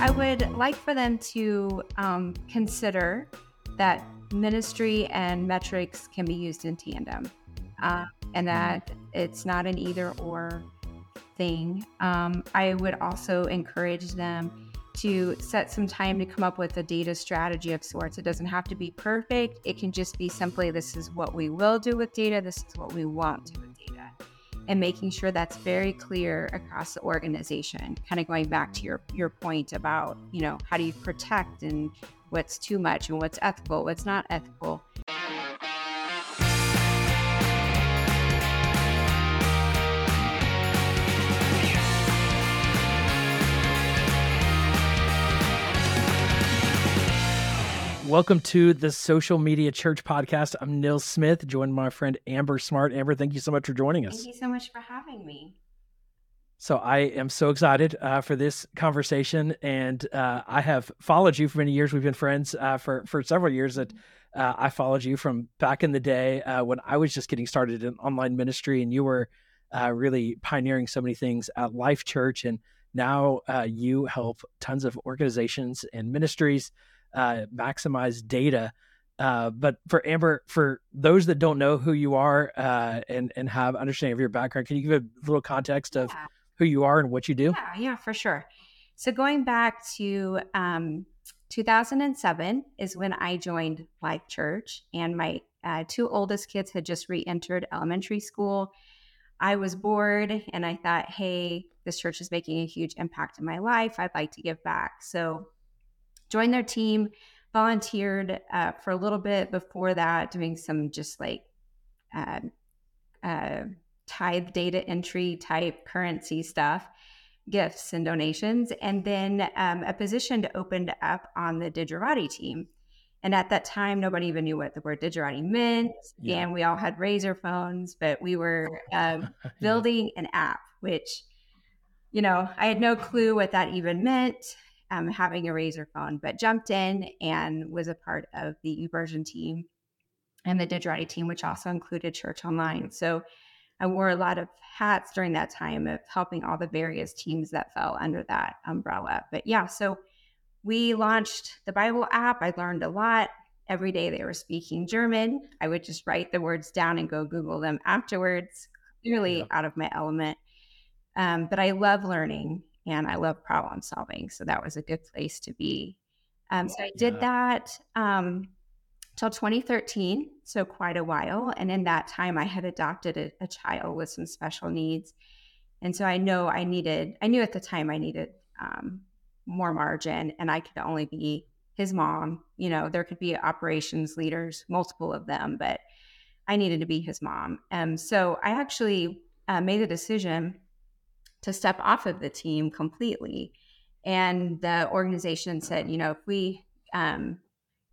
I would like for them to um, consider that ministry and metrics can be used in tandem uh, and that it's not an either or thing. Um, I would also encourage them to set some time to come up with a data strategy of sorts. It doesn't have to be perfect, it can just be simply this is what we will do with data, this is what we want to. And making sure that's very clear across the organization. Kind of going back to your, your point about, you know, how do you protect and what's too much and what's ethical, what's not ethical. Welcome to the Social Media Church podcast. I'm Nils Smith, joined by my friend Amber Smart. Amber, thank you so much for joining us. Thank you so much for having me. So I am so excited uh, for this conversation, and uh, I have followed you for many years. We've been friends uh, for for several years. That uh, I followed you from back in the day uh, when I was just getting started in online ministry, and you were uh, really pioneering so many things at Life Church, and now you help tons of organizations and ministries uh, maximize data. Uh, but for Amber, for those that don't know who you are uh, and and have understanding of your background, can you give a little context of yeah. who you are and what you do? Yeah, yeah, for sure. So going back to um, 2007 is when I joined Life Church, and my uh, two oldest kids had just re-entered elementary school. I was bored, and I thought, hey, this church is making a huge impact in my life. I'd like to give back. So joined their team, volunteered uh, for a little bit before that, doing some just like uh, uh, tithe data entry type currency stuff, gifts and donations. And then um, a position opened up on the Digerati team. And at that time, nobody even knew what the word Digerati meant. Yeah. And we all had RAZR phones, but we were um, building yeah. an app, which, you know, I had no clue what that even meant um, having a RAZR phone, but jumped in and was a part of the YouVersion team and the Digerati team, which also included Church Online. So I wore a lot of hats during that time of helping all the various teams that fell under that umbrella. But yeah, so we launched the Bible app. I learned a lot. Every day they were speaking German. I would just write the words down and go Google them afterwards, clearly yeah. out of my element. Um, but I love learning and I love problem solving. So that was a good place to be. Um, so I did that um, till 2013, so quite a while. And in that time, I had adopted a, a, child with some special needs, and so I know I needed. I knew at the time I needed um, more margin, and I could only be his mom. You know, there could be operations leaders, multiple of them, but I needed to be his mom. Um, so I actually uh, made a decision to step off of the team completely. And the organization said, you know, if we um,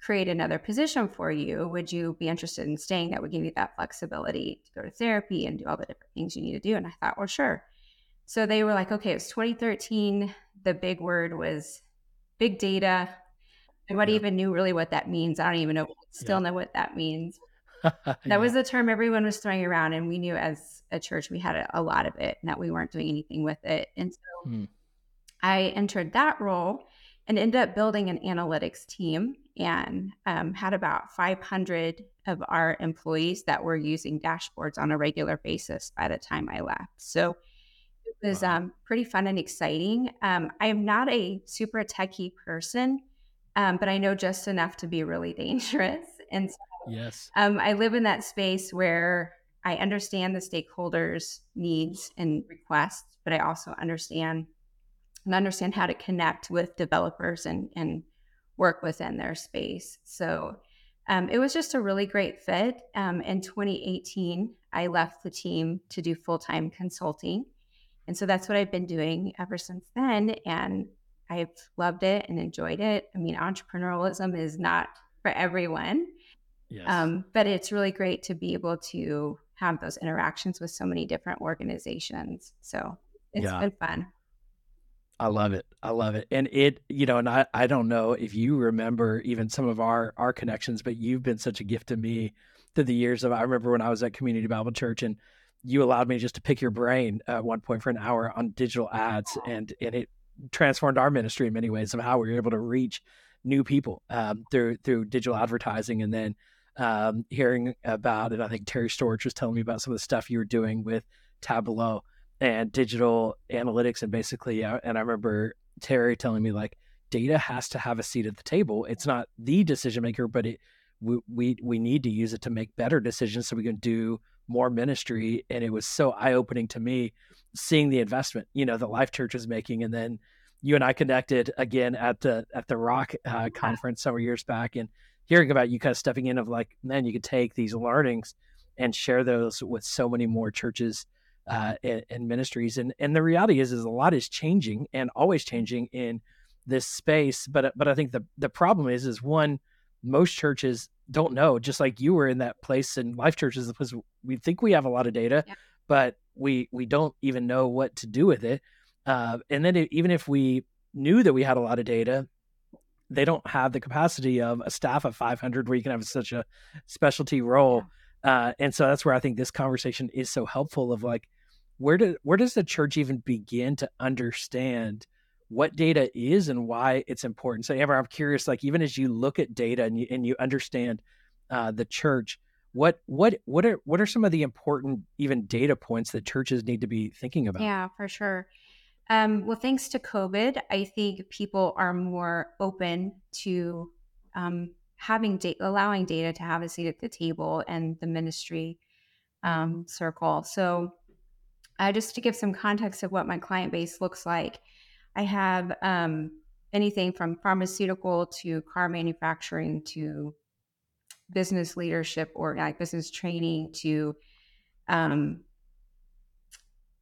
create another position for you, would you be interested in staying? That would give you that flexibility to go to therapy and do all the different things you need to do. And I thought, well, sure. So they were like, okay, it was 2013. The big word was big data. Nobody yeah. even knew really what that means. I don't even know, still yeah. know what that means. that yeah. was the term everyone was throwing around. And we knew as a church we had a, a lot of it and that we weren't doing anything with it. And so mm. I entered that role and ended up building an analytics team and um, had about 500 of our employees that were using dashboards on a regular basis by the time I left. So it was wow. um, pretty fun and exciting. Um, I am not a super techie person, um, but I know just enough to be really dangerous. And so Yes. Um, I live in that space where I understand the stakeholders' needs and requests, but I also understand and understand how to connect with developers and, and work within their space. So um, it was just a really great fit. Um, in 2018, I left the team to do full time consulting. And so that's what I've been doing ever since then. And I've loved it and enjoyed it. I mean, entrepreneurialism is not for everyone. Yes. Um, but it's really great to be able to have those interactions with so many different organizations. So it's yeah. been fun. I love it. I love it. And it, you know, and I, I don't know if you remember even some of our our connections, but you've been such a gift to me through the years of I remember when I was at Community Bible Church and you allowed me just to pick your brain at one point for an hour on digital ads and and it transformed our ministry in many ways of how we were able to reach new people um, through through digital advertising, and then um, hearing about it. I think Terry Storch was telling me about some of the stuff you were doing with Tableau and digital analytics, and basically, and I remember Terry telling me like data has to have a seat at the table. It's not the decision maker, but it we we, we need to use it to make better decisions so we can do more ministry. And it was so eye opening to me seeing the investment, you know, that Life Church is making, and then you and I connected again at the at the Rock uh, conference several years back, and hearing about you kind of stepping in of like, man, you could take these learnings and share those with so many more churches uh, and, and, ministries. And and the reality is, is a lot is changing and always changing in this space. But but I think the the problem is, is one, most churches don't know. Just like you were in that place in Life Churches, because we think we have a lot of data, yeah. but we we don't even know what to do with it. Uh, and then it, even if we knew that we had a lot of data, they don't have the capacity of a staff of 500 where you can have such a specialty role. Uh, and so that's where I think this conversation is so helpful. Of like, where do where does the church even begin to understand what data is and why it's important? So, Amber, I'm curious. Like, even as you look at data and you and you understand uh, the church, what what what are what are some of the important even data points that churches need to be thinking about? Yeah, for sure. Um, well, thanks to COVID, I think people are more open to um, having data, allowing data to have a seat at the table and the ministry um, circle. So, uh, just to give some context of what my client base looks like, I have um, anything from pharmaceutical to car manufacturing to business leadership or like business training to um,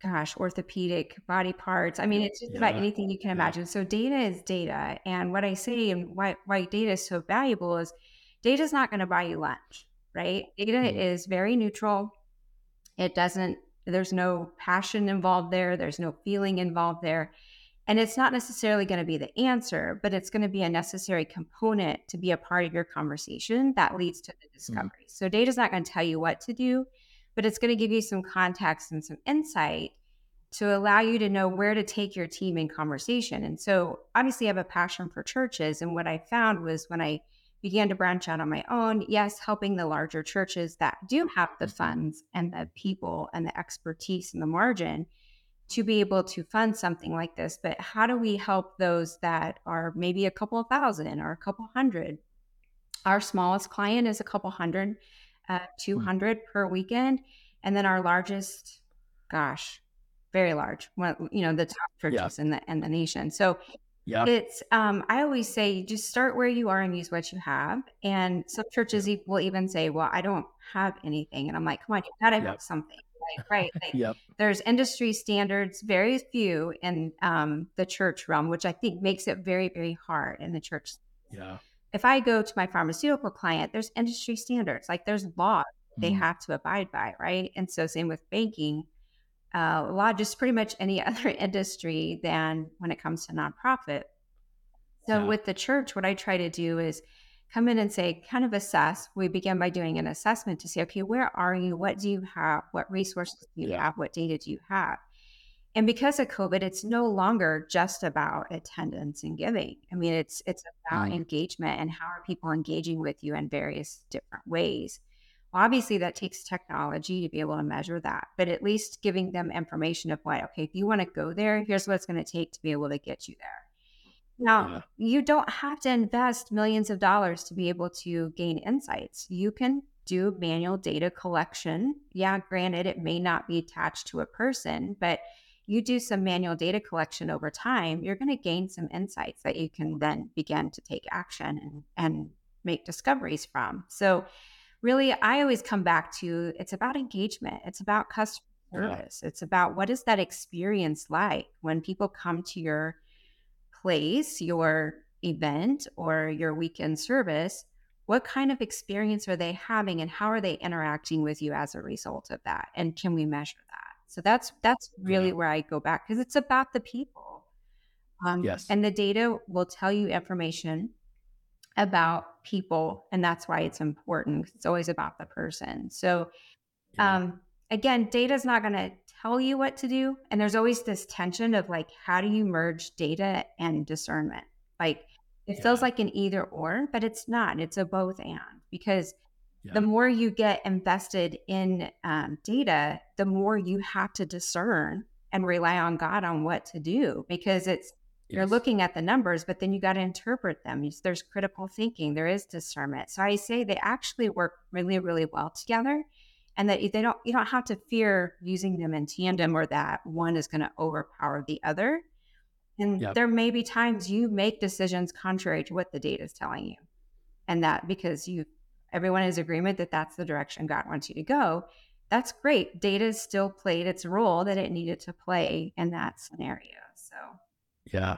gosh, orthopedic body parts. I mean, it's just yeah. about anything you can imagine. So data is data. And what I say and why, why data is so valuable is data is not going to buy you lunch, right? Data mm-hmm. is very neutral. It doesn't, there's no passion involved there. There's no feeling involved there. And it's not necessarily going to be the answer, but it's going to be a necessary component to be a part of your conversation that leads to the mm-hmm. discovery. Mm-hmm. So data is not going to tell you what to do but it's going to give you some context and some insight to allow you to know where to take your team in conversation. And so, obviously, I have a passion for churches. And what I found was when I began to branch out on my own, yes, helping the larger churches that do have the mm-hmm. funds and the people and the expertise and the margin to be able to fund something like this. But how do we help those that are maybe a couple of thousand or a couple hundred? Our smallest client is a couple hundred uh, hmm. 200 per weekend. And then our largest, gosh, very large, one, you know, the top churches yeah. in the in the nation. So yeah. It's um I always say just start where you are and use what you have. And some churches yeah. will even say, Well, I don't have anything. And I'm like, come on, you gotta yep. have something. Like, right. Like, yep. There's industry standards, very few in um, the church realm, which I think makes it very, very hard in the church. Yeah if I go to my pharmaceutical client, there's industry standards, like there's law they mm-hmm. have to abide by, right? And so, same with banking, uh, law, just pretty much any other industry than when it comes to nonprofit. So, yeah. with the church, what I try to do is come in and say, kind of assess. We begin by doing an assessment to say, okay, where are you? What do you have? What resources do you yeah. have? What data do you have? And because of COVID, it's no longer just about attendance and giving. I mean, it's it's about mm. engagement and how are people engaging with you in various different ways. Well, obviously, that takes technology to be able to measure that, but at least giving them information of what, okay, if you want to go there, here's what it's going to take to be able to get you there. Now, yeah. you don't have to invest millions of dollars to be able to gain insights. You can do manual data collection. Yeah, granted, it may not be attached to a person, but you do some manual data collection over time, you're going to gain some insights that you can then begin to take action and, and make discoveries from. So, really, I always come back to it's about engagement, it's about customer service, yeah. it's about what is that experience like when people come to your place, your event, or your weekend service. What kind of experience are they having, and how are they interacting with you as a result of that? And can we measure that? So that's that's really yeah. where I go back because it's about the people. Um, yes. And the data will tell you information about people, and that's why it's important. It's always about the person. So, yeah. um, again, data is not going to tell you what to do. And there's always this tension of like, how do you merge data and discernment? Like, it yeah. feels like an either or, but it's not. It's a both and because yeah. the more you get invested in um, data, the more you have to discern and rely on God on what to do because it's yes. you're looking at the numbers, but then you got to interpret them. There's critical thinking, there is discernment. So I say they actually work really, really well together and that they don't you don't have to fear using them in tandem or that one is going to overpower the other and yep. there may be times you make decisions contrary to what the data is telling you and that because you everyone is agreement that that's the direction god wants you to go that's great data still played its role that it needed to play in that scenario so yeah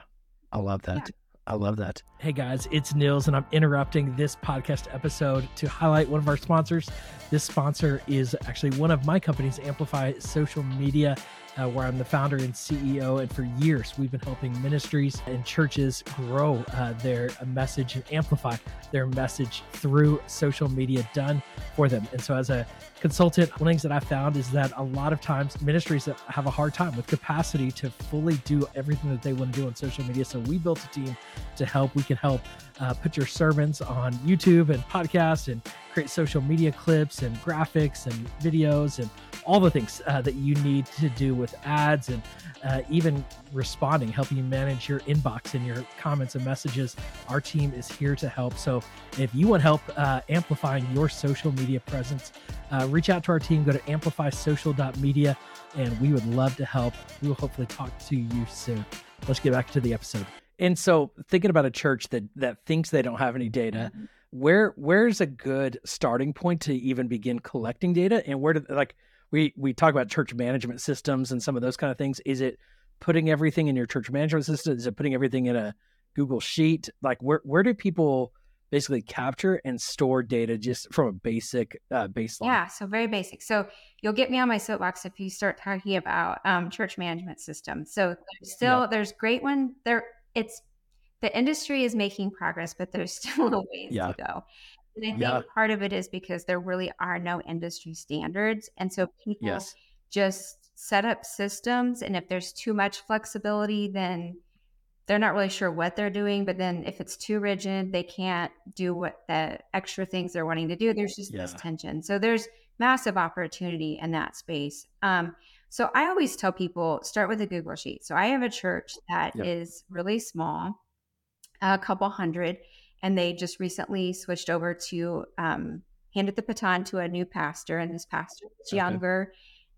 i love that yeah. I love that. Hey guys, it's Nils, and I'm interrupting this podcast episode to highlight one of our sponsors. This sponsor is actually one of my companies, Amplify Social Media uh, where I'm the founder and CEO. And for years, we've been helping ministries and churches grow uh, their message and amplify their message through social media done for them. And so, as a consultant, one of the things that I found is that a lot of times ministries have a hard time with capacity to fully do everything that they want to do on social media. So, we built a team to help. We can help uh, put your sermons on YouTube and podcasts and create social media clips and graphics and videos and all the things uh, that you need to do with ads and uh, even responding, helping you manage your inbox and your comments and messages. Our team is here to help. So if you want help uh, amplifying your social media presence, uh, reach out to our team. Go to amplifysocial.media and we would love to help. We will hopefully talk to you soon. Let's get back to the episode. And so thinking about a church that that thinks they don't have any data, mm-hmm where where's a good starting point to even begin collecting data? And where do like we we talk about church management systems and some of those kind of things. Is it putting everything in your church management system? Is it putting everything in a google sheet? Like where where do people basically capture and store data just from a basic uh, baseline? Yeah so very basic. So you'll get me on my soapbox if you start talking about um, church management systems. So still yep. there's great one there it's the industry is making progress, but there's still a ways yeah. to go. And I think yeah. part of it is because there really are no industry standards. And so people yes. just set up systems. And if there's too much flexibility, then they're not really sure what they're doing. But then if it's too rigid, they can't do what the extra things they're wanting to do. There's just yeah. this tension. So there's massive opportunity in that space. Um, so I always tell people start with a Google Sheet. So I have a church that yep. is really small a couple hundred, and they just recently switched over to um, handed the baton to a new pastor, and this pastor is okay. younger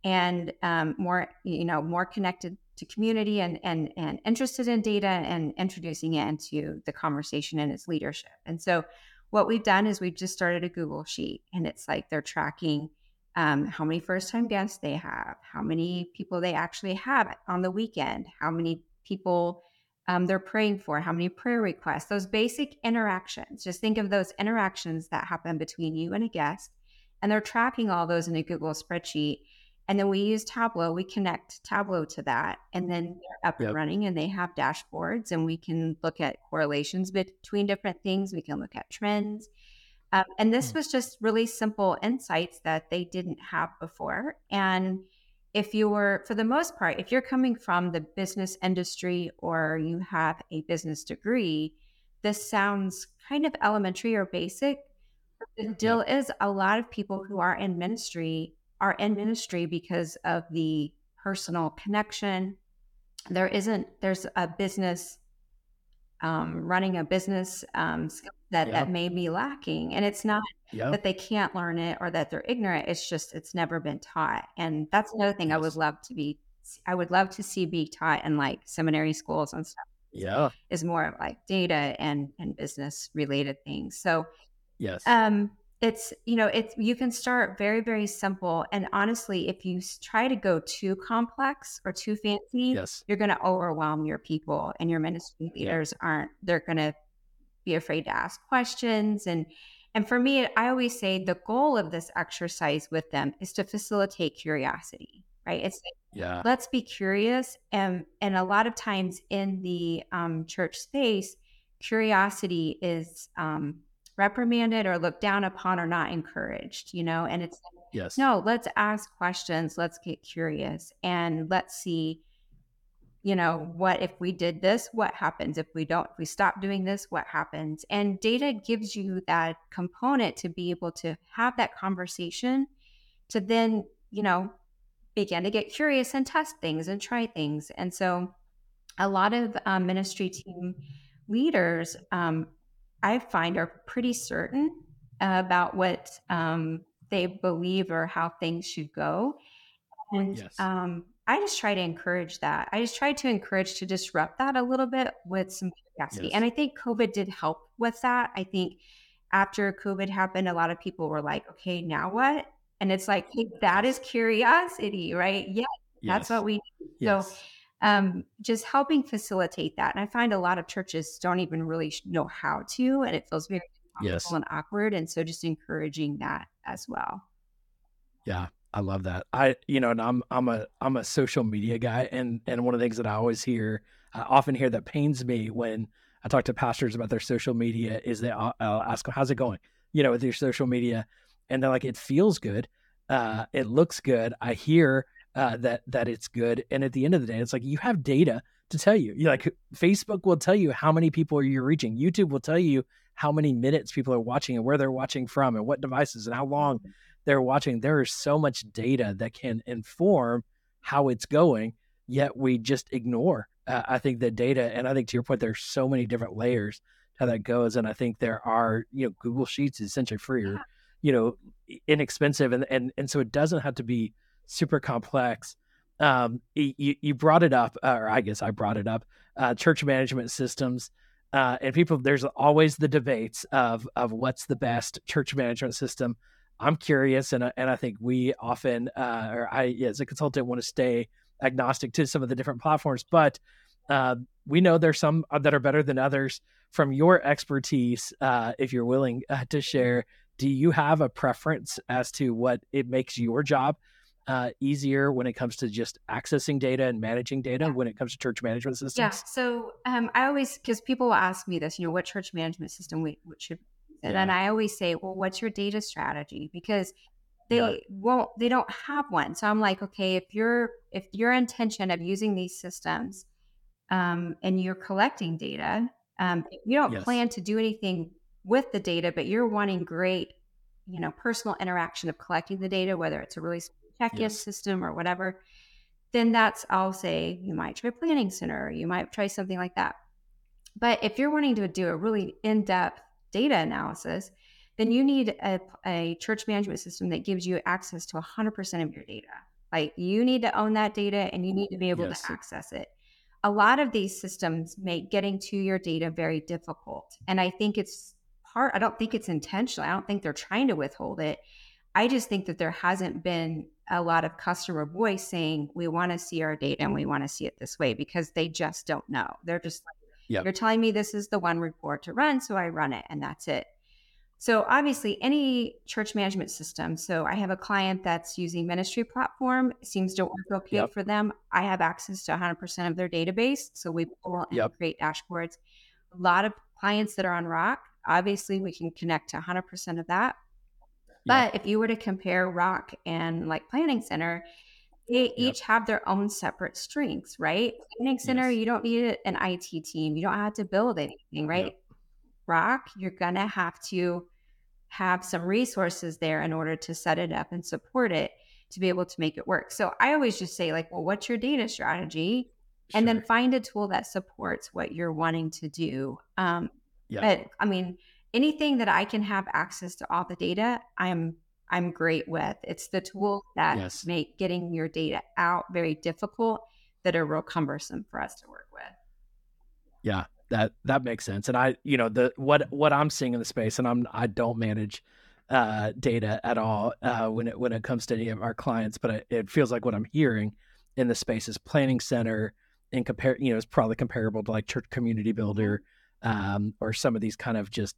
and um, more, you know, more connected to community and and and interested in data and introducing it into the conversation and its leadership. And so, what we've done is we've just started a Google sheet, and it's like they're tracking. Um, how many first time guests they have, how many people they actually have on the weekend, how many people um, they're praying for, how many prayer requests, those basic interactions. Just think of those interactions that happen between you and a guest. And they're tracking all those in a Google spreadsheet. And then we use Tableau, we connect Tableau to that. And then they're up yep. and running and they have dashboards and we can look at correlations between different things. We can look at trends. Um, and this hmm. was just really simple insights that they didn't have before. And if you were, for the most part, if you're coming from the business industry or you have a business degree, this sounds kind of elementary or basic. But the mm-hmm. deal is a lot of people who are in ministry are in ministry because of the personal connection. There isn't, there's a business, um, running a business um, that, that may be lacking. And it's not yep. that they can't learn it or that they're ignorant. It's just it's never been taught. And that's another thing yes. I would love to be I would love to see be taught in like seminary schools and stuff. Yeah. Is more of like data and and business related things. So yes. Um it's you know it's you can start very very simple and honestly if you try to go too complex or too fancy yes. you're going to overwhelm your people and your ministry leaders yeah. aren't they're going to be afraid to ask questions and and for me, I always say the goal of this exercise with them is to facilitate curiosity, right? It's like, yeah. let's be curious. And and a lot of times in the um, church space, curiosity is um, reprimanded or looked down upon or not encouraged, you know. And it's Yes. no, let's ask questions, let's get curious, and let's see, you know, what if we did this, what happens? If we don't, if we stop doing this, what happens? And data gives you that component to be able to have that conversation to then, you know, begin to get curious and test things and try things. And so a lot of um, ministry team leaders, um, I find, are pretty certain about what um, they believe or how things should go. And Yes. um, I just try to encourage that. I just try to encourage to disrupt that a little bit with some curiosity. Yes. And I think COVID did help with that. I think after COVID happened, a lot of people were like, okay, now what? And it's like, hey, that is curiosity, right? Yeah, that's what we need. So Yes. Um, just helping facilitate that. And I find a lot of churches don't even really know how to, and it feels very Yes. and awkward. And so just encouraging that as well. Yeah. I love that. I you know, and I'm I'm a I'm a social media guy, and and one of the things that I always hear, I often hear that pains me when I talk to pastors about their social media is that I'll, I'll ask them, "How's it going?" You know, with your social media, and they're like, "It feels good, uh, it looks good." I hear uh, that that it's good, and at the end of the day, it's like you have data to tell you. You like Facebook will tell you how many people you're reaching. YouTube will tell you how many minutes people are watching and where they're watching from and what devices and how long they're watching. There is so much data that can inform how it's going, yet we just ignore. Uh, I think the data, and I think to your point, there's so many different layers to how that goes, and I think there are, you know, Google Sheets is essentially free or, you know, inexpensive, and and and so it doesn't have to be super complex. Um, you you brought it up, or I guess I brought it up. Uh, church management systems. Uh, and people, there's always the debates of of what's the best church management system. I'm curious, and and I think we often, uh, or I as a consultant, want to stay agnostic to some of the different platforms, but uh, we know there's some that are better than others. From your expertise, uh, if you're willing uh, to share, do you have a preference as to what it makes your job uh, easier when it comes to just accessing data and managing data Yeah. when it comes to church management systems? Yeah. So um, I always, because people will ask me this, you know, what church management system we what should, and then I always say, well, what's your data strategy? Because they Yeah. won't, they don't have one. So I'm like, okay, if your if your intention of using these systems, um, and you're collecting data, um, you don't Yes. plan to do anything with the data, but you're wanting great, you know, personal interaction of collecting the data, whether it's a really Yes. system or whatever, then that's I'll say you might try Planning Center, you might try something like that. But if you're wanting to do a really in-depth data analysis, then you need a, a church management system that gives you access to 100% of your data. Like you need to own that data and you need to be able Yes. to access it. A lot of these systems make getting to your data very difficult. And I think it's part, I don't think it's intentional. I don't think they're trying to withhold it. I just think that there hasn't been a lot of customer voice saying, we want to see our data and we want to see it this way because they just don't know. They're just like, Yep. you're telling me this is the one report to run. So I run it and that's it. So obviously, any church management system. So I have a client that's using ministry platform. Seems to work okay Yep. for them. I have access to 100% of their database, so we pull and Yep. create dashboards. A lot of clients that are on Rock, obviously, we can connect to 100% of that. Yep. But if you were to compare Rock and like Planning Center, they each have their own separate strengths, right? Planning Center, Yes. you don't need an IT team. You don't have to build anything, right? Rock, you're gonna have to have some resources there in order to set it up and support it to be able to make it work. So I always just say, like, well, what's your data strategy? And then find a tool that supports what you're wanting to do. Um, Yeah. but I mean, anything that I can have access to all the data, I'm I'm great with. It's the tools that Yes. make getting your data out very difficult that are real cumbersome for us to work with. Yeah. that that makes sense and i you know the what what i'm seeing in the space and i'm i don't manage uh data at all uh when it when it comes to any of our clients but it, it feels like what i'm hearing in the space is planning center in compare you know is probably comparable to like church community builder um or some of these kind of just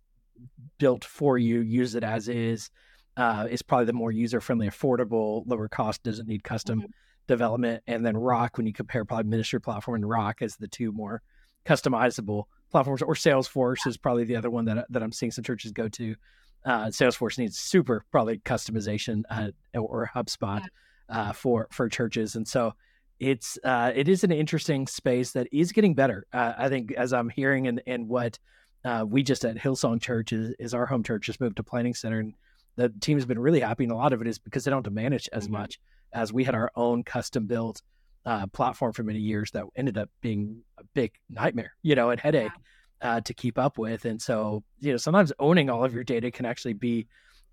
built for you use it as is uh is probably the more user friendly affordable lower cost doesn't need custom Mhm. development and then rock when you compare probably ministry platform and rock as the two more customizable platforms or salesforce is probably the other one that, that i'm seeing some churches go to uh, Salesforce needs super probably customization uh, or HubSpot uh, for for churches, and so it's uh, it is an interesting space that is getting better. Uh, I think as I'm hearing and and what uh, we just at Hillsong Church is, is our home church just moved to Planning Center, and the team has been really happy. And a lot of it is because they don't have to manage as mm-hmm. much as we had our own custom built uh, platform for many years that ended up being a big nightmare, you know, and headache yeah. uh, to keep up with. And so, you know, sometimes owning all of your data can actually be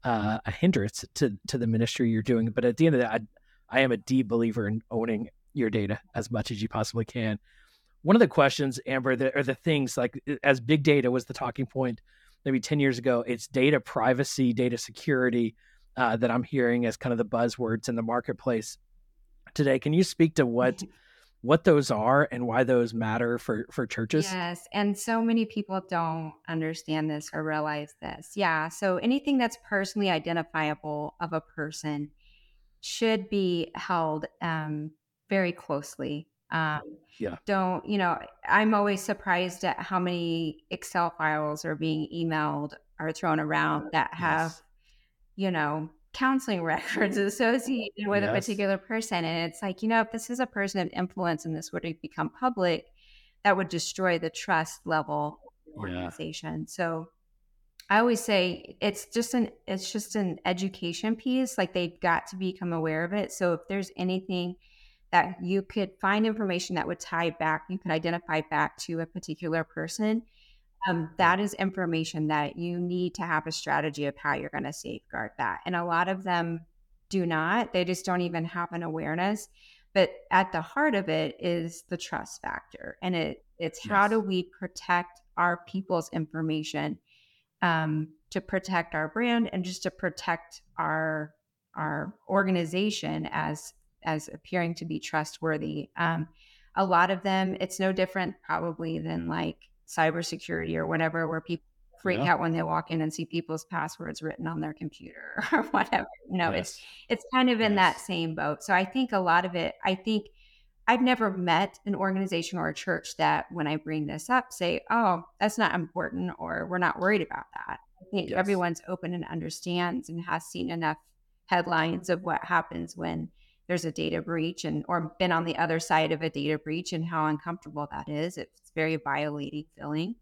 uh, a hindrance to to the ministry you're doing. But at the end of that, I, I am a deep believer in owning your data as much as you possibly can. One of the questions, Amber, that are the things like as big data was the talking point maybe 10 years ago, it's data privacy, data security uh, that I'm hearing as kind of the buzzwords in the marketplace today. Can you speak to what what those are and why those matter for for churches? Yes, and so many people don't understand this or realize this. Yeah, so anything that's personally identifiable of a person should be held um, very closely. Um, yeah. Don't, you know, I'm always surprised at how many Excel files are being emailed or thrown around that have, yes. you know, counseling records associated with yes. a particular person. And it's like, you know, if this is a person of influence and this were to become public, that would destroy the trust level organization. Yeah. So I always say it's just an it's just an education piece. Like they've got to become aware of it. So if there's anything that you could find information that would tie back, you could identify back to a particular person, um, that is information that you need to have a strategy of how you're going to safeguard that. And a lot of them do not, they just don't even have an awareness. But at the heart of it is the trust factor. And it it's yes. how do we protect our people's information um, to protect our brand and just to protect our our organization as as appearing to be trustworthy. Um, a lot of them, it's no different probably than like cybersecurity or whatever, where people freak yeah. out when they walk in and see people's passwords written on their computer or whatever. You know, yes. it's it's kind of in yes. that same boat. So I think a lot of it, I think I've never met an organization or a church that when I bring this up say, "Oh, that's not important," or "We're not worried about that." I think yes. everyone's open and understands and has seen enough headlines of what happens when there's a data breach and or been on the other side of a data breach and how uncomfortable that is. It's very violating feeling.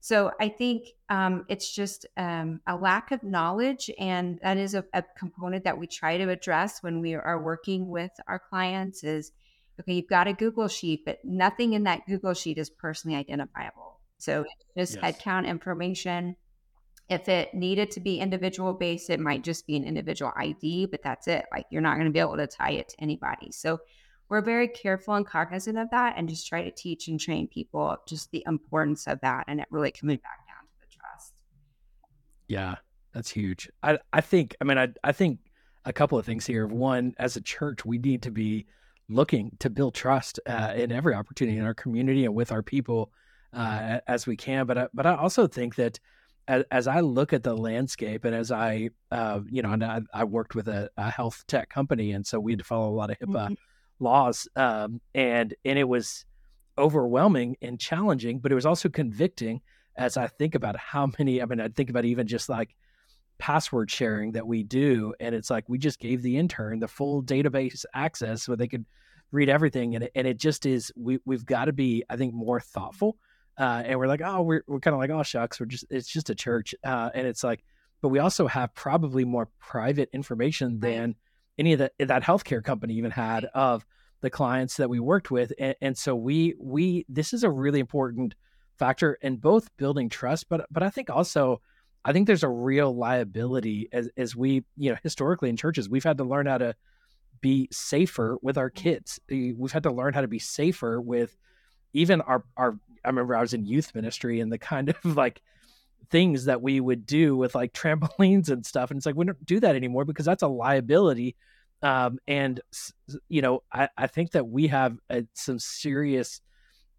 So I think um, it's just um, a lack of knowledge, and that is a, a, component that we try to address when we are working with our clients. Is okay, you've got a Google sheet, but nothing in that Google sheet is personally identifiable. So it's just yes. headcount information. If it needed to be individual based, it might just be an individual ID, but that's it. Like you're not going to be able to tie it to anybody. So we're very careful and cognizant of that and just try to teach and train people just the importance of that and it really coming back down to the trust. Yeah, that's huge. I, I think, I mean, I, I think a couple of things here. One, as a church, we need to be looking to build trust uh, in every opportunity in our community and with our people uh, as we can. But I, but I also think that as, as, I look at the landscape and as I, uh, you know, and I, I worked with a, a, health tech company, and so we had to follow a lot of HIPAA mm-hmm. laws, um, and and it was overwhelming and challenging, but it was also convicting as I think about how many. I mean, I think about even just like password sharing that we do, and it's like we just gave the intern the full database access so they could read everything, and it, and it just is. We we've got to be, I think, more thoughtful uh, and we're like, oh, we're, we're kind of like, oh, shucks, we're just, it's just a church. Uh, and it's like, but we also have probably more private information than any of that, that healthcare company even had of the clients that we worked with. And, and so we, we, this is a really important factor in both building trust, but, but I think also, I think there's a real liability as, as we, you know, historically in churches, we've had to learn how to be safer with our kids. We've had to learn how to be safer with even our, our I remember I was in youth ministry and the kind of like things that we would do with like trampolines and stuff. And it's like, we don't do that anymore because that's a liability. Um, and, you know, I, I think that we have uh, some serious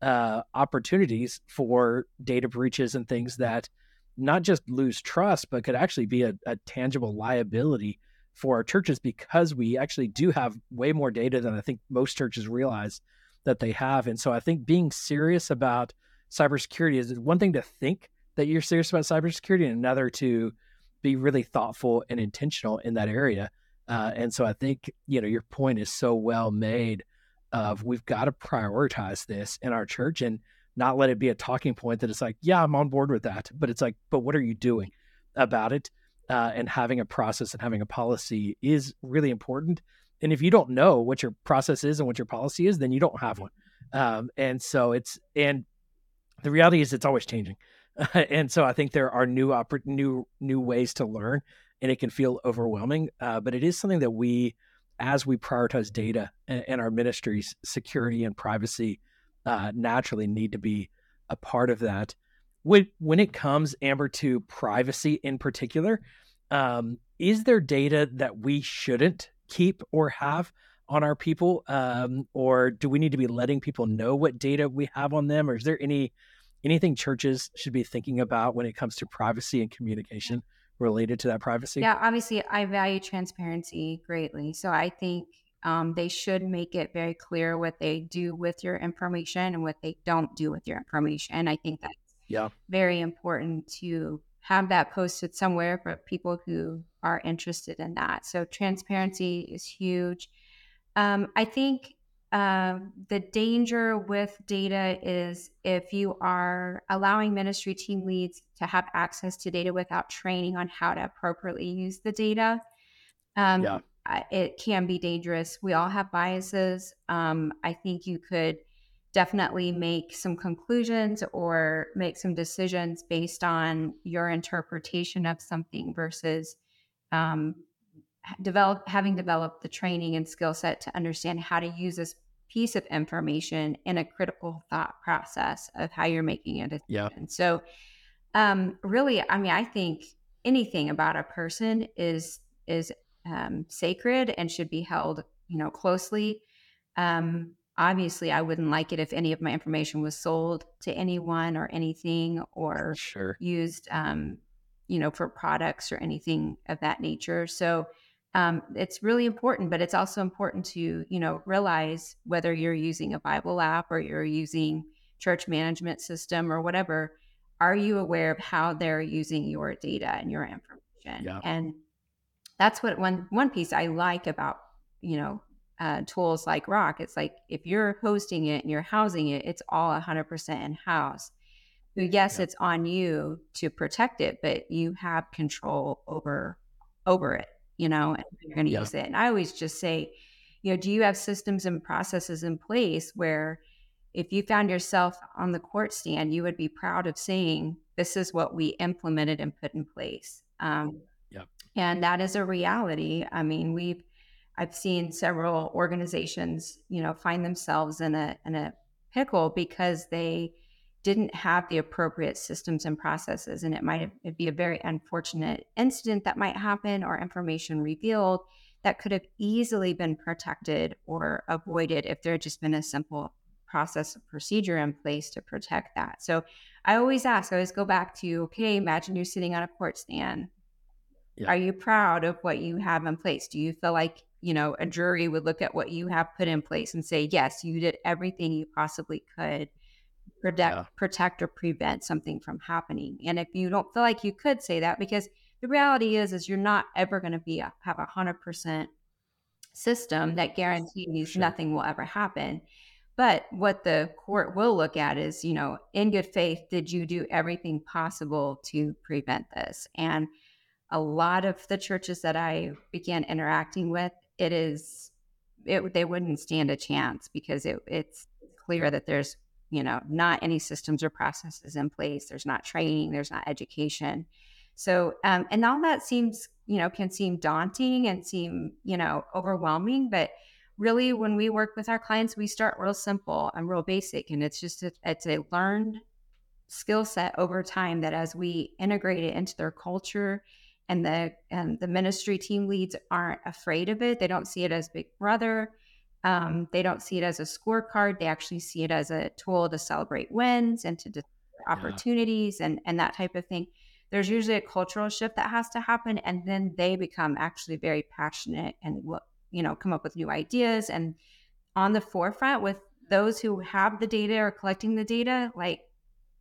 uh, opportunities for data breaches and things that not just lose trust, but could actually be a, a tangible liability for our churches because we actually do have way more data than I think most churches realize that they have. And so I think being serious about cybersecurity is one thing to think that you're serious about cybersecurity and another to be really thoughtful and intentional in that area. Uh, and so I think, you know, your point is so well made of we've got to prioritize this in our church and not let it be a talking point that it's like, yeah, I'm on board with that. But it's like, but what are you doing about it? Uh, and having a process and having a policy is really important. And if you don't know what your process is and what your policy is, then you don't have one. Um, and so it's, and the reality is it's always changing. and so I think there are new, oppor- new, new ways to learn and it can feel overwhelming. Uh, but it is something that we, as we prioritize data and, and our ministries, security and privacy, uh, naturally need to be a part of that. When when it comes, Amber, to privacy in particular, um, is there data that we shouldn't keep or have on our people, um, or do we need to be letting people know what data we have on them, or is there any anything churches should be thinking about when it comes to privacy and communication? related to that privacy? Yeah, obviously, I value transparency greatly. So I think um, they should make it very clear what they do with your information and what they don't do with your information. And I think that's yeah very important to have that posted somewhere for people who are interested in that. So transparency is huge. Um, I think um, the danger with data is if you are allowing ministry team leads to have access to data without training on how to appropriately use the data. Um, yeah. It can be dangerous. We all have biases. Um, I think you could definitely make some conclusions or make some decisions based on your interpretation of something versus um, develop having developed the training and skill set to understand how to use this piece of information in a critical thought process of how you're making a decision. Yeah. So, um, really, I mean, I think anything about a person is is um, sacred and should be held, you know, closely. Um, obviously, I wouldn't like it if any of my information was sold to anyone or anything or sure. used, um, you know, for products or anything of that nature. So, um, it's really important but it's also important to you know realize whether you're using a bible app or you're using church management system or whatever are you aware of how they're using your data and your information yeah. and that's what one one piece i like about you know uh, tools like rock it's like if you're hosting it and you're housing it it's all 100% in house yes yeah. it's on you to protect it but you have control over over it you know, and you're going to yeah. use it. And I always just say, you know, do you have systems and processes in place where if you found yourself on the court stand, you would be proud of saying, this is what we implemented and put in place. Um, yeah. And that is a reality. I mean, we've, I've seen several organizations, you know, find themselves in a, in a pickle because they, didn't have the appropriate systems and processes. And it might be a very unfortunate incident that might happen or information revealed that could have easily been protected or avoided if there had just been a simple process procedure in place to protect that. So I always ask, I always go back to, okay, imagine you're sitting on a court stand. Yeah. Are you proud of what you have in place? Do you feel like, you know, a jury would look at what you have put in place and say, yes, you did everything you possibly could protect yeah. protect or prevent something from happening and if you don't feel like you could say that because the reality is is you're not ever going to be a, have a hundred percent system that guarantees sure. nothing will ever happen but what the court will look at is you know in good faith did you do everything possible to prevent this and a lot of the churches that i began interacting with it is it, they wouldn't stand a chance because it, it's clear that there's you know, not any systems or processes in place. There's not training, there's not education. So, um, and all that seems, you know, can seem daunting and seem, you know, overwhelming. But really, when we work with our clients, we start real simple and real basic. And it's just, a, it's a learned skill set over time that as we integrate it into their culture and the and the ministry team leads aren't afraid of it they don't see it as big brother um, they don't see it as a scorecard. They actually see it as a tool to celebrate wins and to opportunities yeah. and, and that type of thing. There's usually a cultural shift that has to happen, and then they become actually very passionate and will, you know, come up with new ideas and on the forefront with those who have the data or collecting the data. Like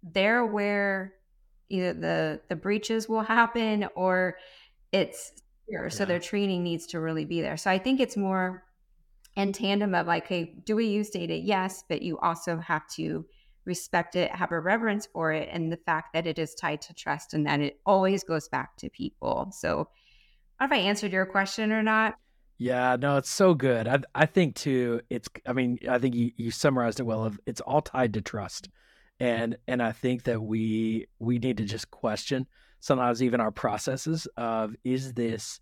they're where either the the breaches will happen or it's yeah. so their training needs to really be there. So I think it's more in tandem of like, hey, do we use data? Yes, but you also have to respect it, have a reverence for it, and the fact that it is tied to trust and that it always goes back to people. So I don't know if I answered your question or not. Yeah, no, it's so good. I I think too. It's. I mean, I think you, you summarized it well. Of it's all tied to trust, and and I think that we we need to just question sometimes even our processes of is this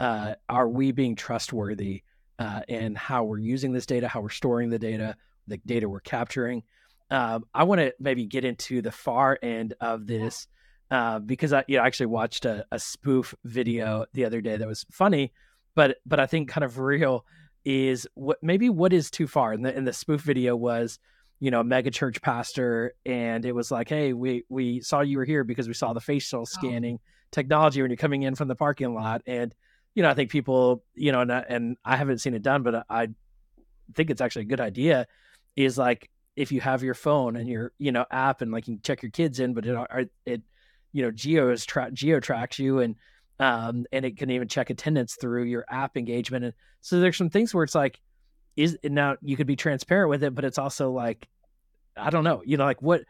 uh, are we being trustworthy uh, in how we're using this data, how we're storing the data, the data we're capturing. Um, I want to maybe get into the far end of this uh, because I you know, actually watched a, a spoof video the other day that was funny but but I think kind of real is what maybe what is too far. And the in the spoof video was, you know, a mega church pastor, and it was like, hey, we we saw you were here because we saw the facial scanning oh. technology when you're coming in from the parking lot, and you know, I think people, you know, and, and I haven't seen it done, but I think it's actually a good idea. Is like if you have your phone and your you know app and like you can check your kids in, but it it you know geo is tra- geo tracks you and um, and it can even check attendance through your app engagement. And so there's some things where it's like, is now you could be transparent with it, but it's also like, I don't know, you know, like what,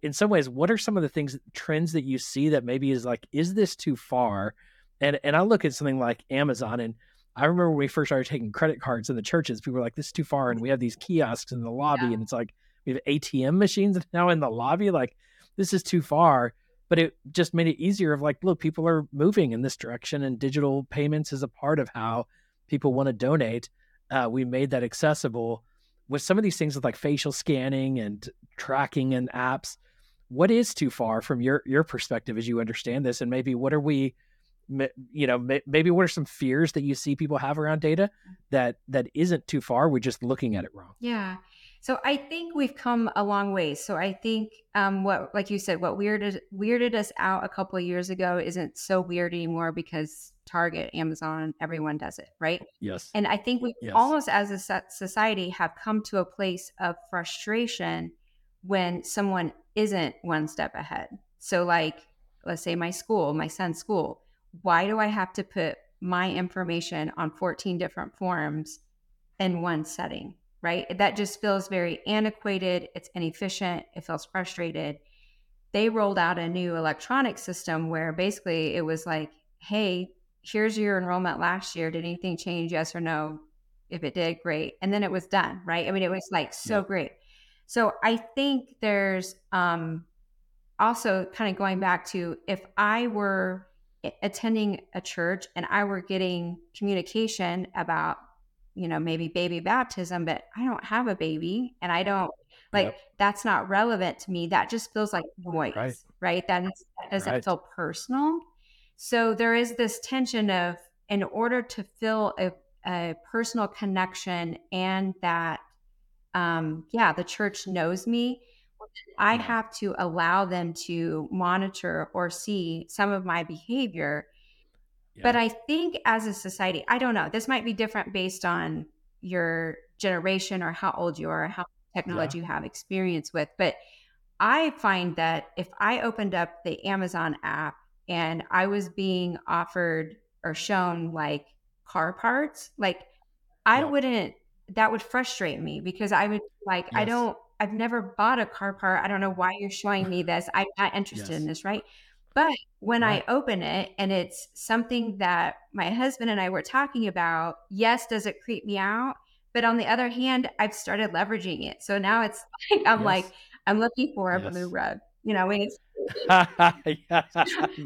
in some ways, what are some of the things trends that you see that maybe is like, is this too far? And and I look at something like Amazon, and I remember when we first started taking credit cards in the churches, people were like, "This is too far," and we have these kiosks in the lobby, yeah. and it's like we have ATM machines now in the lobby. Like, this is too far but it just made it easier of like look people are moving in this direction and digital payments is a part of how people want to donate uh, we made that accessible with some of these things with like facial scanning and tracking and apps what is too far from your your perspective as you understand this and maybe what are we you know maybe what are some fears that you see people have around data that that isn't too far we're just looking at it wrong yeah so I think we've come a long way. So I think um, what, like you said, what weirded weirded us out a couple of years ago isn't so weird anymore because Target, Amazon, everyone does it, right? Yes. And I think we yes. almost as a society have come to a place of frustration when someone isn't one step ahead. So like, let's say my school, my son's school, why do I have to put my information on 14 different forms in one setting? right? That just feels very antiquated. It's inefficient. It feels frustrated. They rolled out a new electronic system where basically it was like, hey, here's your enrollment last year. Did anything change? Yes or no? If it did, great. And then it was done, right? I mean, it was like so yeah. great. So I think there's um, also kind of going back to if I were attending a church and I were getting communication about you know, maybe baby baptism, but I don't have a baby and I don't like yep. that's not relevant to me. That just feels like noise, right? right? That, is, that doesn't right. feel personal. So there is this tension of in order to feel a, a personal connection and that, um, yeah, the church knows me. I have to allow them to monitor or see some of my behavior but I think as a society, I don't know, this might be different based on your generation or how old you are, how technology yeah. you have experience with. But I find that if I opened up the Amazon app and I was being offered or shown like car parts, like I yeah. wouldn't, that would frustrate me because I would like, yes. I don't, I've never bought a car part. I don't know why you're showing me this. I'm not interested yes. in this, right? But when right. I open it and it's something that my husband and I were talking about, yes, does it creep me out? But on the other hand, I've started leveraging it. So now it's like, I'm yes. like, I'm looking for a yes. blue rug. You know, it's, yes.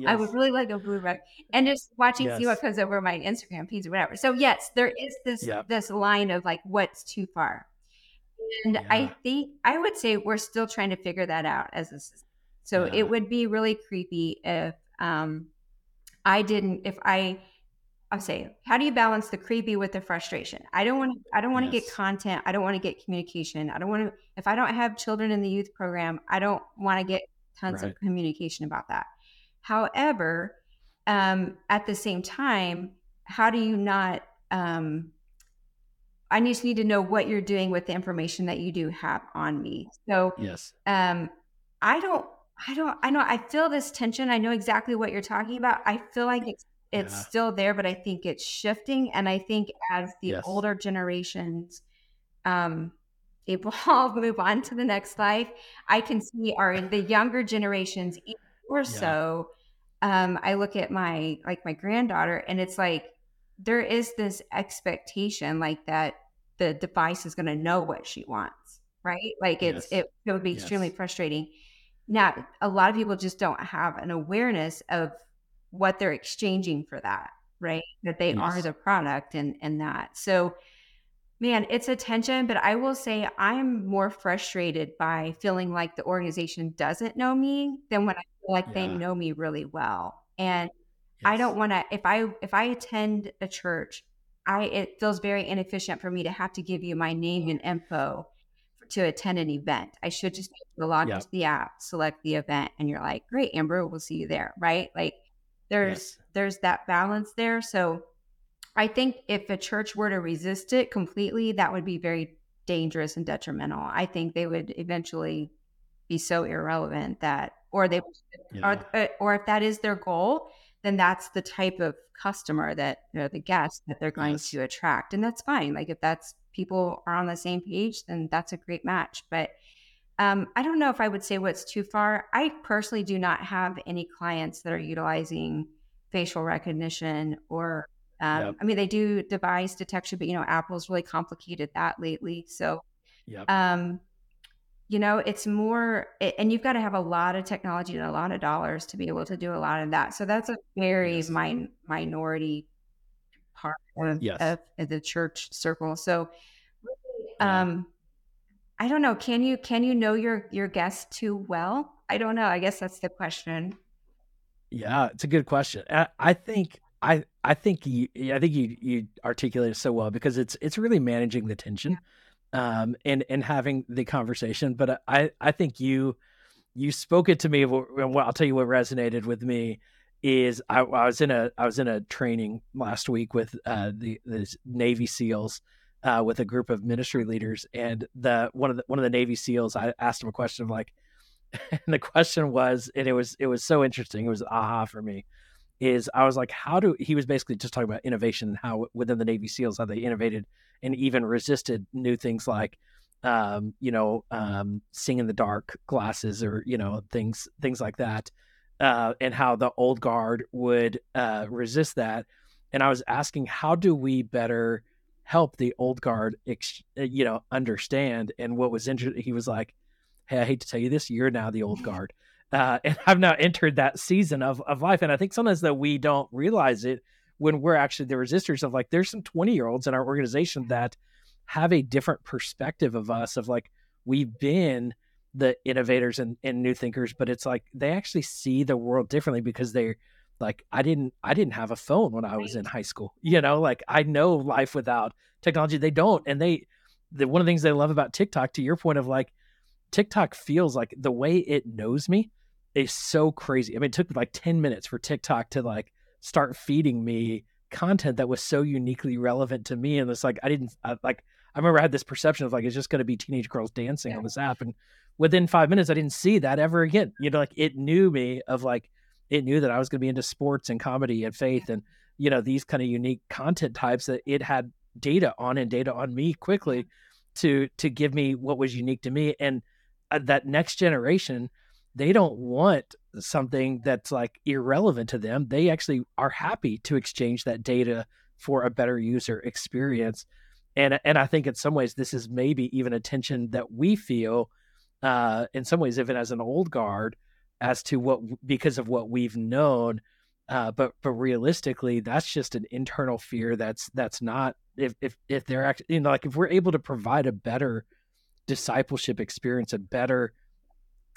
I would really like a blue rug, and just watching see what comes over my Instagram feeds or whatever. So yes, there is this yep. this line of like what's too far, and yeah. I think I would say we're still trying to figure that out as a system. so yeah. it would be really creepy if um, I didn't, if I, I'll say, how do you balance the creepy with the frustration? I don't want to, I don't want to yes. get content. I don't want to get communication. I don't want to, if I don't have children in the youth program, I don't want to get tons right. of communication about that. However, um, at the same time, how do you not, um, I just need to know what you're doing with the information that you do have on me. So, yes, um, I don't I don't I know I feel this tension. I know exactly what you're talking about. I feel like it's it's Yeah. still there, but I think it's shifting. And I think as the Yes. older generations um evolve, move on to the next life, I can see our the younger generations even more Yeah. so. Um, I look at my like my granddaughter and it's like there is this expectation like that the device is gonna know what she wants, right? Like it's Yes. it, it would be extremely frustrating. Now, a lot of people just don't have an awareness of what they're exchanging for that, right? That they are the product and and that. So, man, it's a tension, but I will say I'm more frustrated by feeling like the organization doesn't know me than when I feel like they know me really well. And I don't want to if I if I attend a church, I it feels very inefficient for me to have to give you my name and info to attend an event. I should just log Yeah. into the app, select the event, and you're like, "Great, Amber, we'll see you there." Right? Like there's Yes. there's that balance there. So I think if a church were to resist it completely, that would be very dangerous and detrimental. I think they would eventually be so irrelevant that, or they, Yeah. or, uh, or if that is their goal, then that's the type of customer that, you know, the guest that they're going Yes. to attract. And that's fine. Like if that's people are on the same page, then that's a great match. But um, I don't know if I would say what's too far. I personally do not have any clients that are utilizing facial recognition or, um, Yep. I mean, they do device detection, but you know, Apple's really complicated that lately. So, Yep. um, you know, it's more, and you've got to have a lot of technology and a lot of dollars to be able to do a lot of that. So that's a very Yes. min- minority part of, Yes. of, of the church circle. So, really, Yeah. um, I don't know. Can you can you know your your guests too well? I don't know. I guess that's the question. Yeah, it's a good question. I, I think I I think you I think you you articulate it so well because it's it's really managing the tension, um, and and having the conversation. But I I think you you spoke it to me. And I'll tell you what resonated with me is I, I was in a I was in a training last week with uh, the the Navy SEALs. Uh, with a group of ministry leaders, and the one of the one of the Navy SEAls, I asked him a question of like, and the question was, and it was it was so interesting. It was aha for me. Is I was like, how do he was basically just talking about innovation and how within the Navy SEALs how they innovated and even resisted new things like, um, you know, um, sing in the dark glasses or you know things things like that, uh, and how the old guard would uh, resist that. And I was asking, how do we better help the old guard, ex- uh, you know, understand? And what was interesting, he was like, hey, I hate to tell you this, you're now the old guard. Uh, and I've now entered that season of, of life. And I think sometimes that we don't realize it when we're actually the resistors of like, there's some 20 year olds in our organization that have a different perspective of us, of like, we've been the innovators and, and new thinkers, but it's like they actually see the world differently because they're like, I didn't, I didn't have a phone when I was in high school, you know, like I know life without technology. They don't. And they, the, one of the things they love about TikTok, to your point of like, TikTok feels like the way it knows me is so crazy. I mean, it took like 10 minutes for TikTok to like start feeding me content that was so uniquely relevant to me. And it's like, I didn't I, like, I remember I had this perception of like, it's just going to be teenage girls dancing on this app. And within five minutes, I didn't see that ever again. You know, like it knew me of like, it knew that I was going to be into sports and comedy and faith and, you know, these kind of unique content types that it had data on and data on me quickly to to give me what was unique to me and that next generation they don't want something that's like irrelevant to them they actually are happy to exchange that data for a better user experience and and i think in some ways this is maybe even a tension that we feel uh in some ways even as an old guard as to what because of what we've known uh, but but realistically, that's just an internal fear. That's that's not if if if they're actually you know like if we're able to provide a better discipleship experience, a better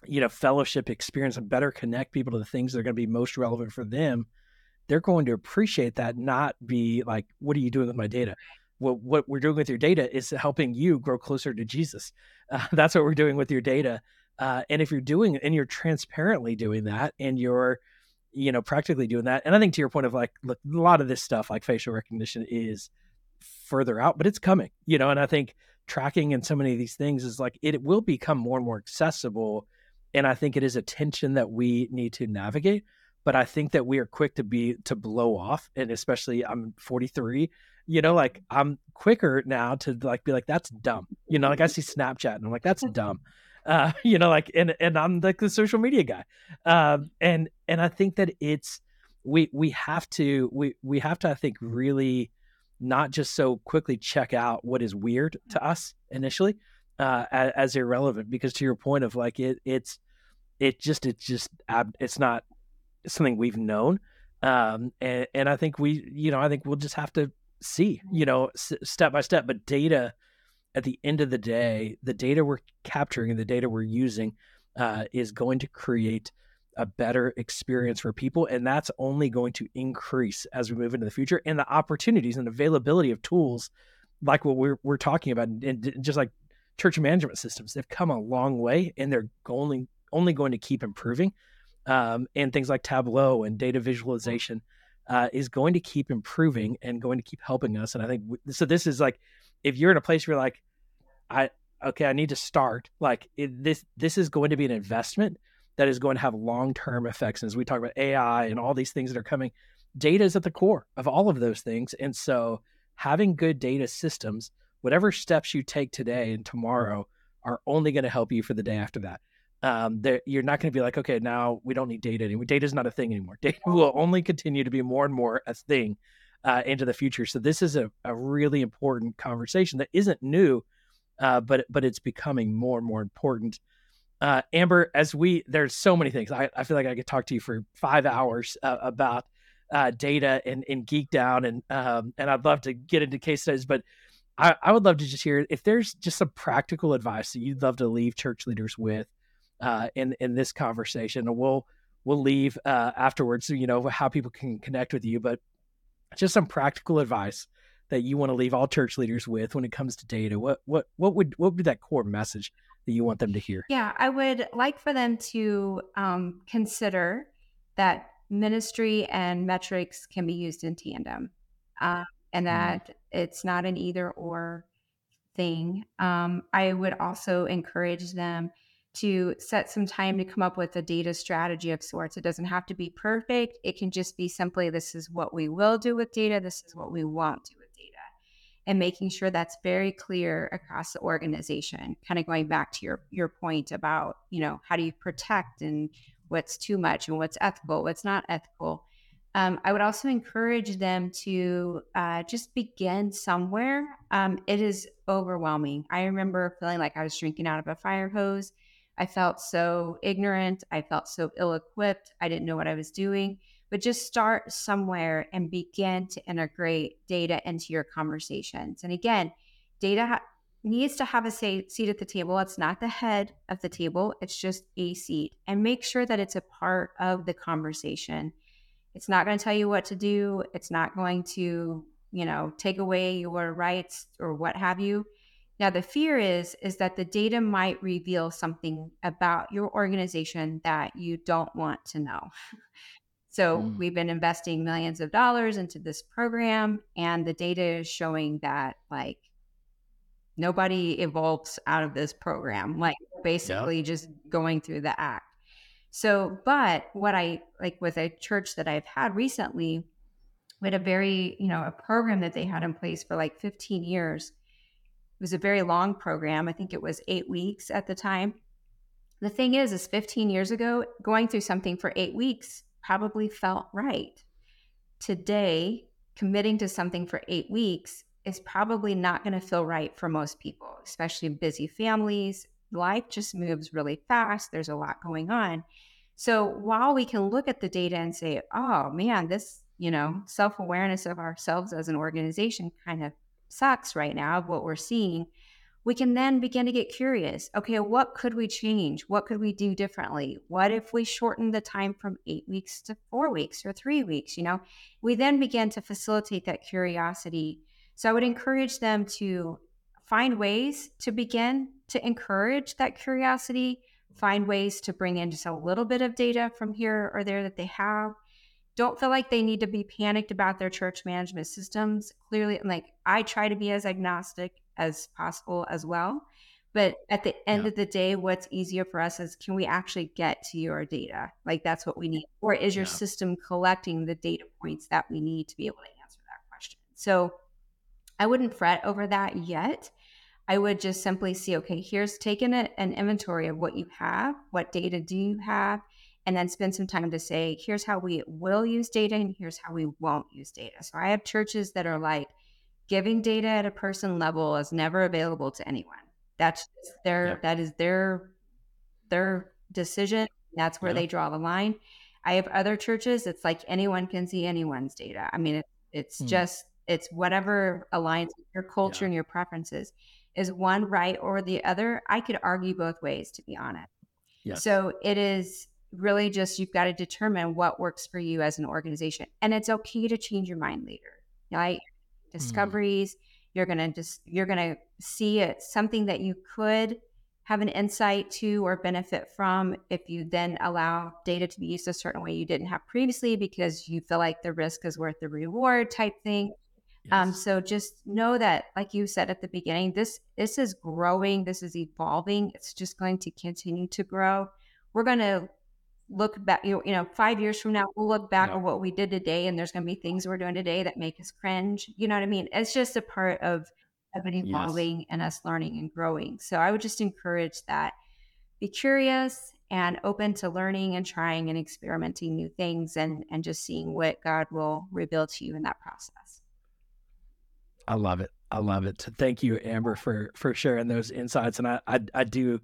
you know fellowship experience, and better connect people to the things that are going to be most relevant for them, they're going to appreciate that. Not be like, what are you doing with my data? What what we're doing with your data is helping you grow closer to Jesus. Uh, that's what we're doing with your data. Uh, and if you're doing and you're transparently doing that, and you're you know, practically doing that. And I think to your point of like, look, a lot of this stuff like facial recognition is further out, but it's coming, you know, and I think tracking and so many of these things is like, it will become more and more accessible and I think it is a tension that we need to navigate. But I think that we are quick to be to blow off, and especially I'm 43. You know, like I'm quicker now to like be like that's dumb. You know, like I see Snapchat and I'm like that's dumb. Uh, you know, like and and I'm like the social media guy, um, and and I think that it's we we have to we we have to I think really not just so quickly check out what is weird to us initially uh, as, as, irrelevant because to your point of like it it's it just it's just it's not something we've known um, and, and I think we you know I think we'll just have to see you know s- step by step but data at the end of the day the data we're capturing and the data we're using uh, is going to create a better experience for people. And that's only going to increase as we move into the future. And the opportunities and availability of tools like what we're, we're talking about, and just like church management systems, they've come a long way and they're only, only going to keep improving. Um, and things like Tableau and data visualization uh, is going to keep improving and going to keep helping us. And I think so. This is like, if you're in a place where you're like, I, okay, I need to start, like it, this, this is going to be an investment that is going to have long term effects. And as we talk about AI and all these things that are coming, data is at the core of all of those things. And so having good data systems, whatever steps you take today and tomorrow are only going to help you for the day after that. Um, you're not going to be like, okay, now we don't need data anymore. Data is not a thing anymore. Data will only continue to be more and more a thing uh, into the future. So this is a, a really important conversation that isn't new, uh, but but it's becoming more and more important uh, Amber, as we there's so many things. I, I feel like I could talk to you for five hours uh, about uh, data and, and geek down, and um, and I'd love to get into case studies, but I, I would love to just hear if there's just some practical advice that you'd love to leave church leaders with uh, in in this conversation, and we'll we'll leave uh, afterwards. So you know how people can connect with you, but just some practical advice that you want to leave all church leaders with when it comes to data. What what what would what would be that core message that you want them to hear? Yeah, I would like for them to um, consider that ministry and metrics can be used in tandem, uh, and mm-hmm. that mm. it's not an either or thing. Um, I would also encourage them to set some time to come up with a data strategy of sorts. It doesn't have to be perfect. It can just be simply this is what we will do with data, this is what we want to and making sure that's very clear across the organization kind of going back to your your point about you know how do you protect and what's too much and what's ethical what's not ethical. Um, i would also encourage them to uh, just begin somewhere. Um, it is overwhelming. I remember feeling like i was drinking out of a fire hose. I felt so ignorant. I felt so ill-equipped. I didn't know what i was doing but just start somewhere and begin to integrate data into your conversations. And again, data ha- needs to have a say- seat at the table. It's not the head of the table, it's just a seat. And make sure that it's a part of the conversation. It's not going to tell you what to do, it's not going to, you know, take away your rights or what have you. Now the fear is is that the data might reveal something about your organization that you don't want to know. So mm. we've been investing millions of dollars into this program, and the data is showing that like nobody evolves out of this program, like basically yep. just going through the act. So, but what I like with a church that I've had recently, we had a very, you know, a program that they had in place for like 15 years. It was a very long program. I think it was eight weeks at the time. The thing is, is 15 years ago, going through something for eight weeks probably felt right. Today, committing to something for eight weeks is probably not going to feel right for most people, especially busy families. Life just moves really fast, there's a lot going on. So while we can look at the data and say, oh man, this, you know, self awareness of ourselves as an organization kind of sucks right now of what we're seeing we can then begin to get curious. Okay, what could we change? What could we do differently? What if we shorten the time from eight weeks to four weeks or three weeks? You know, we then begin to facilitate that curiosity. So I would encourage them to find ways to begin to encourage that curiosity, find ways to bring in just a little bit of data from here or there that they have. Don't feel like they need to be panicked about their church management systems. Clearly, like I try to be as agnostic as possible as well. But at the end yeah. of the day, what's easier for us is can we actually get to your data? Like that's what we need. Or is your yeah. system collecting the data points that we need to be able to answer that question? So I wouldn't fret over that yet. I would just simply see, okay, here's taking a, an inventory of what you have, what data do you have, and then spend some time to say, here's how we will use data and here's how we won't use data. So I have churches that are like, giving data at a person level is never available to anyone. That's their yep. that is their their decision. That's where yep. they draw the line. I have other churches. It's like anyone can see anyone's data. I mean, it, it's mm. just it's whatever aligns with your culture yeah. and your preferences. Is one right or the other? I could argue both ways, to be honest. Yes. So it is really just you've got to determine what works for you as an organization, and it's okay to change your mind later. Right? Mm. Discoveries. Mm you're going to just you're going to see it something that you could have an insight to or benefit from if you then allow data to be used a certain way you didn't have previously because you feel like the risk is worth the reward type thing um, yes. um, so just know that like you said at the beginning this this is growing this is evolving it's just going to continue to grow we're going to look back, you know, you know, five years from now, we'll look back yeah. on what we did today, and there's going to be things we're doing today that make us cringe. You know what I mean? It's just a part of of it evolving yes. and us learning and growing. So I would just encourage that. Be curious and open to learning and trying and experimenting new things and and just seeing what God will reveal to you in that process. I love it. I love it. Thank you, Amber, for for sharing those insights. And I I, I do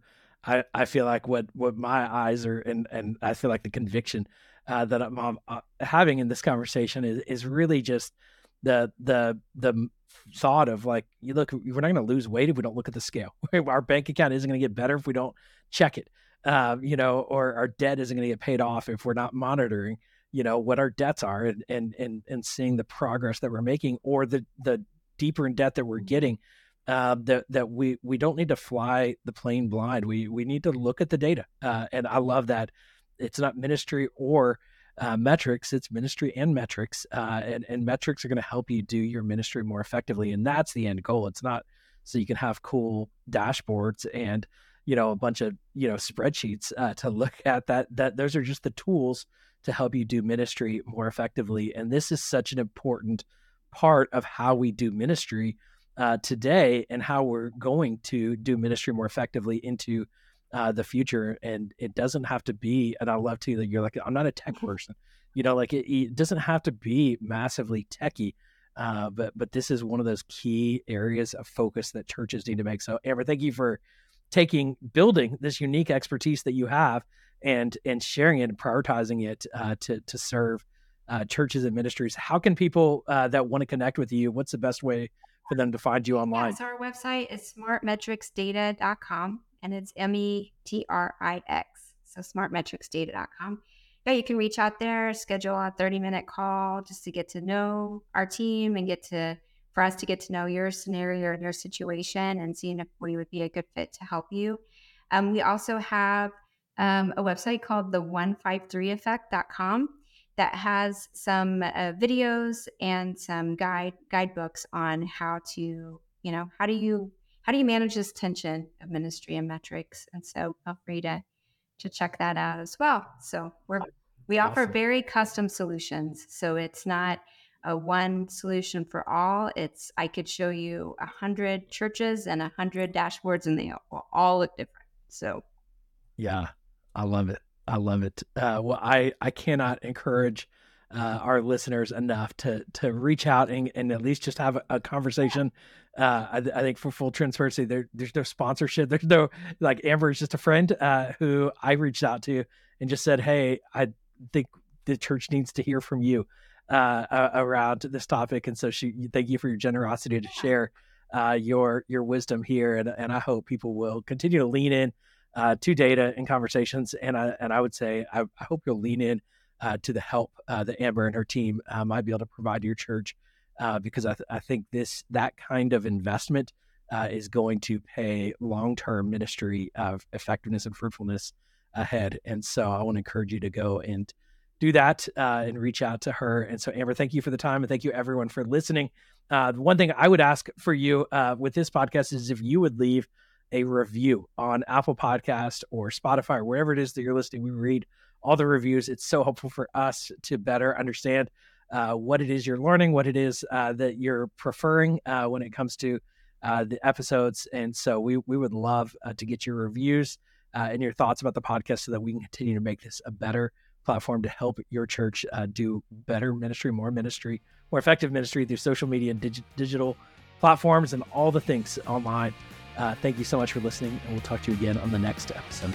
I, I feel like what, what my eyes are and, and I feel like the conviction uh, that I'm uh, having in this conversation is, is really just the the the thought of like you look we're not going to lose weight if we don't look at the scale. Our bank account isn't going to get better if we don't check it um, you know or our debt isn't going to get paid off if we're not monitoring you know what our debts are and and and, and seeing the progress that we're making or the the deeper in debt that we're getting uh, that that we we don't need to fly the plane blind. We we need to look at the data, uh, and I love that it's not ministry or uh, metrics; it's ministry and metrics, uh, and and metrics are going to help you do your ministry more effectively, and that's the end goal. It's not so you can have cool dashboards and you know a bunch of you know spreadsheets uh, to look at. That that those are just the tools to help you do ministry more effectively, and this is such an important part of how we do ministry uh, today and how we're going to do ministry more effectively into uh, the future. And it doesn't have to be, and I love to that you're like, I'm not a tech mm-hmm. person, you know, like it, it doesn't have to be massively techy. Uh, but but this is one of those key areas of focus that churches need to make. So Amber, thank you for taking building this unique expertise that you have and and sharing it and prioritizing it uh, to to serve uh, churches and ministries. How can people uh, that want to connect with you? What's the best way for them to find you online? Yeah, so our website is smartmetrixdata.com and it's M E T R I X. So smartmetrixdata.com. Yeah, you can reach out there, schedule a 30 minute call just to get to know our team and get to for us to get to know your scenario and your situation and seeing if we would be a good fit to help you. Um, we also have um, a website called the 153effect.com that has some uh, videos and some guide guidebooks on how to you know how do you how do you manage this tension of ministry and metrics? And so feel free to to check that out as well. So we're we offer very custom solutions. So it's not a one solution for all. It's i could show you a hundred churches and a hundred dashboards and they all look different. So yeah i love it I love it. Uh, well, I I cannot encourage uh, our listeners enough to to reach out and, and at least just have a, a conversation. Uh, I, I, think for full transparency, there, there's no sponsorship. There's no like Amber is just a friend uh, who I reached out to and just said, "Hey, I think the church needs to hear from you uh, around this topic." And so she, thank you for your generosity to share uh, your your wisdom here, and and I hope people will continue to lean in uh, to data and conversations. And I and I would say I, I hope you'll lean in uh, to the help uh, that Amber and her team uh, might be able to provide to your church, uh, because I, th- I think this that kind of investment uh, is going to pay long term ministry of effectiveness and fruitfulness ahead. And so I want to encourage you to go and do that and reach out to her. And so Amber, thank you for the time and thank you everyone for listening. the one thing I would ask for you with this podcast is if you would leave a review on Apple Podcast or Spotify or wherever it is that you're listening. We read all the reviews. It's so helpful for us to better understand uh, what it is you're learning, what it is uh, that you're preferring uh, when it comes to uh, the episodes. And so we we would love uh, to get your reviews uh, and your thoughts about the podcast so that we can continue to make this a better platform to help your church do better ministry, more ministry, more effective ministry through social media and dig- digital platforms and all the things online. Uh, thank you so much for listening, and we'll talk to you again on the next episode.